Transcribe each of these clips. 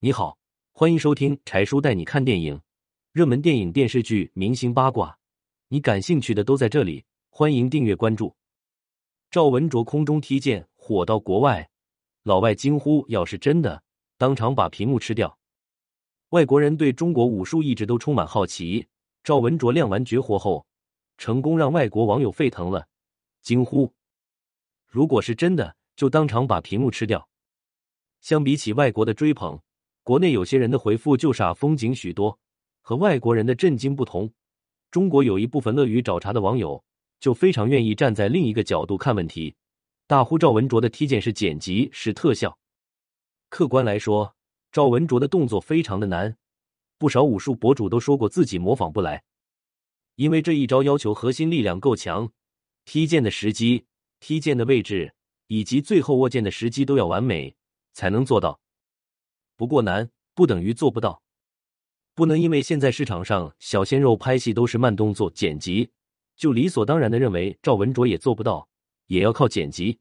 你好，欢迎收听柴叔带你看电影，热门电影、电视剧、明星八卦，你感兴趣的都在这里。欢迎订阅关注。赵文卓空中踢毽火到国外，老外惊呼：“要是真的，当场把屏幕吃掉。”外国人对中国武术一直都充满好奇。赵文卓亮完绝活后，成功让外国网友沸腾了，惊呼：“如果是真的，就当场把屏幕吃掉。”相比起外国的追捧，国内有些人的回复就煞风景许多。和外国人的震惊不同，中国有一部分乐于找茬的网友就非常愿意站在另一个角度看问题，大呼赵文卓的踢毽是剪辑是特效。客观来说，赵文卓的动作非常的难，不少武术博主都说过自己模仿不来，因为这一招要求核心力量够强，踢毽的时机、踢毽的位置以及最后握剑的时机都要完美。才能做到，不过难不等于做不到，不能因为现在市场上小鲜肉拍戏都是慢动作剪辑，就理所当然的认为赵文卓也做不到，也要靠剪辑。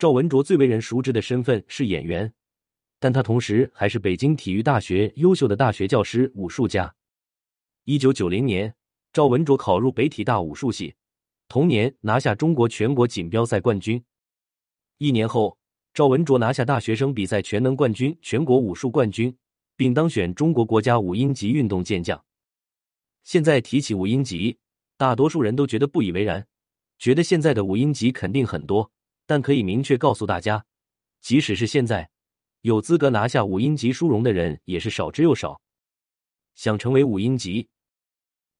赵文卓最为人熟知的身份是演员，但他同时还是北京体育大学优秀的大学教师、武术家。一九九零年，赵文卓考入北体大武术系，同年拿下中国全国锦标赛冠军。一年后。赵文卓拿下大学生比赛全能冠军、全国武术冠军，并当选中国国家五英级运动健将。现在提起五英级，大多数人都觉得不以为然，觉得现在的五英级肯定很多。但可以明确告诉大家，即使是现在，有资格拿下五英级殊荣的人也是少之又少。想成为五英级，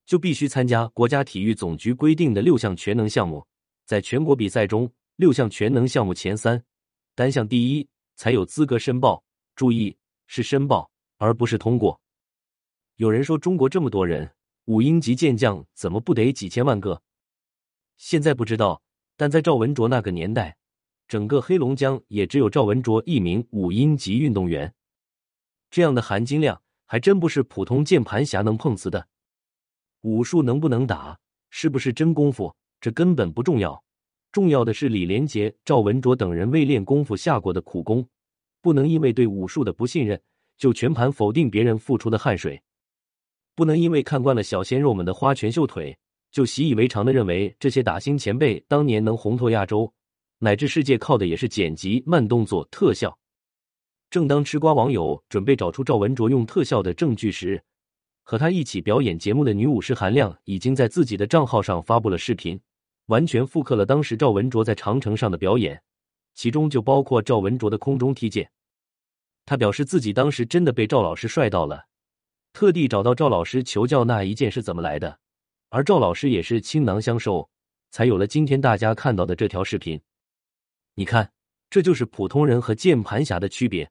就必须参加国家体育总局规定的六项全能项目，在全国比赛中六项全能项目前三。单项第一才有资格申报，注意是申报而不是通过。有人说中国这么多人，五英级健将怎么不得几千万个？现在不知道，但在赵文卓那个年代，整个黑龙江也只有赵文卓一名五英级运动员。这样的含金量还真不是普通键盘侠能碰瓷的。武术能不能打，是不是真功夫，这根本不重要。重要的是李连杰、赵文卓等人为练功夫下过的苦功，不能因为对武术的不信任就全盘否定别人付出的汗水，不能因为看惯了小鲜肉们的花拳绣腿就习以为常的认为这些打星前辈当年能红透亚洲乃至世界靠的也是剪辑、慢动作、特效。正当吃瓜网友准备找出赵文卓用特效的证据时，和他一起表演节目的女武师韩亮已经在自己的账号上发布了视频。完全复刻了当时赵文卓在长城上的表演，其中就包括赵文卓的空中踢毽。他表示自己当时真的被赵老师帅到了，特地找到赵老师求教那一件是怎么来的，而赵老师也是倾囊相授，才有了今天大家看到的这条视频。你看，这就是普通人和键盘侠的区别。